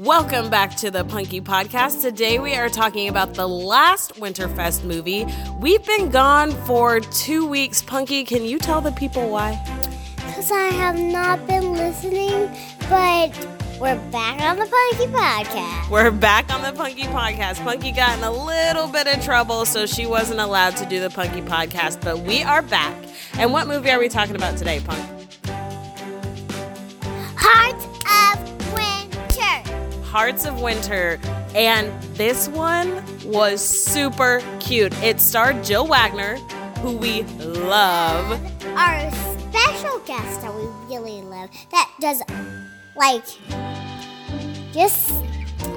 Welcome back to the Punky Podcast. Today we are talking about the last Winterfest movie. We've been gone for two weeks. Punky, can you tell the people why? Because I have not been listening, but we're back on the Punky Podcast. We're back on the Punky Podcast. Punky got in a little bit of trouble, so she wasn't allowed to do the Punky Podcast, but we are back. And what movie are we talking about today, Punk? Hearts of Winter. And this one was super cute. It starred Jill Wagner, who we love. Our special guest that we really love that does like just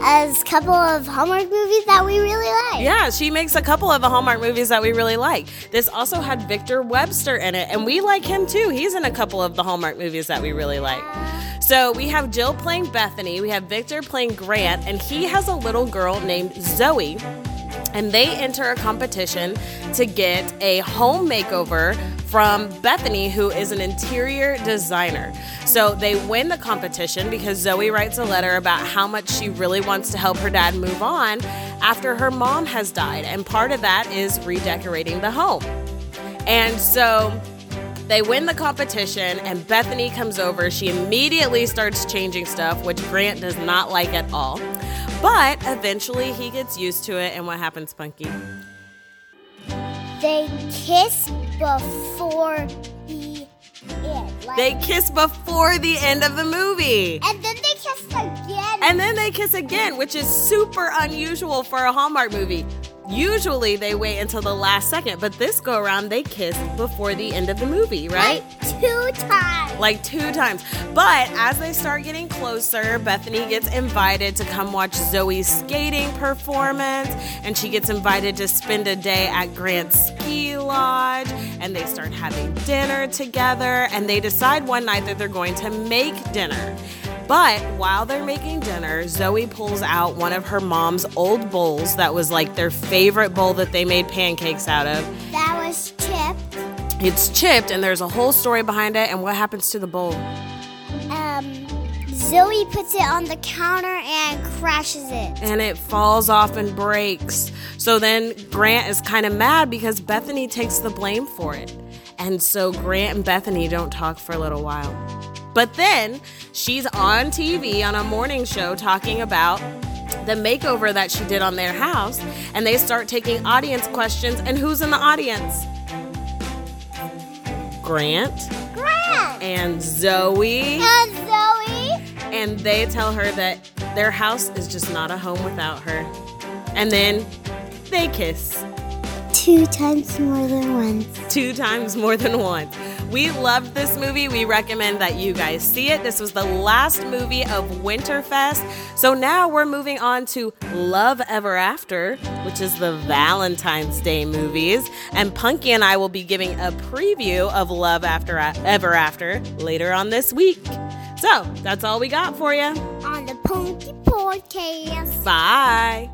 as a couple of Hallmark movies that we really like. Yeah, she makes a couple of the Hallmark movies that we really like. This also had Victor Webster in it, and we like him too. He's in a couple of the Hallmark movies that we really like. Uh-huh. So we have Jill playing Bethany, we have Victor playing Grant, and he has a little girl named Zoe. And they enter a competition to get a home makeover from Bethany, who is an interior designer. So they win the competition because Zoe writes a letter about how much she really wants to help her dad move on after her mom has died. And part of that is redecorating the home. And so they win the competition, and Bethany comes over. She immediately starts changing stuff, which Grant does not like at all. But eventually he gets used to it, and what happens, Punky? They kiss before the end. Like, They kiss before the end of the movie. and then they kiss again. And then they kiss again, which is super unusual for a Hallmark movie. Usually they wait until the last second, but this go around they kiss before the end of the movie, right? like two times. like two times. But as they start getting closer, Bethany gets invited to come watch Zoe's skating performance, and she gets invited to spend a day at Grant's ski lodge, and they start having dinner together, and they decide one night that they're going to make dinner. But while they're making dinner, Zoe pulls out one of her mom's old bowls that was like their favorite bowl that they made pancakes out of. That was chipped. It's chipped, and there's a whole story behind it. And what happens to the bowl? Um, Zoe puts it on the counter and crashes it. and it falls off and breaks. So then Grant is kind of mad because Bethany takes the blame for it. And so Grant and Bethany don't talk for a little while. But then she's on TV on a morning show talking about the makeover that she did on their house, and they start taking audience questions. And who's in the audience? Grant Grant and Zoe. and Zoe. and they tell her that their house is just not a home without her. And then they kiss Two times more than once. two times more than once. We loved this movie. We recommend that you guys see it. This was the last movie of Winterfest. So now we're moving on to Love Ever After, which is the Valentine's Day movies. And Punky and I will be giving a preview of Love After Ever After later on this week. So that's all we got for you. On the Punky Podcast. Bye.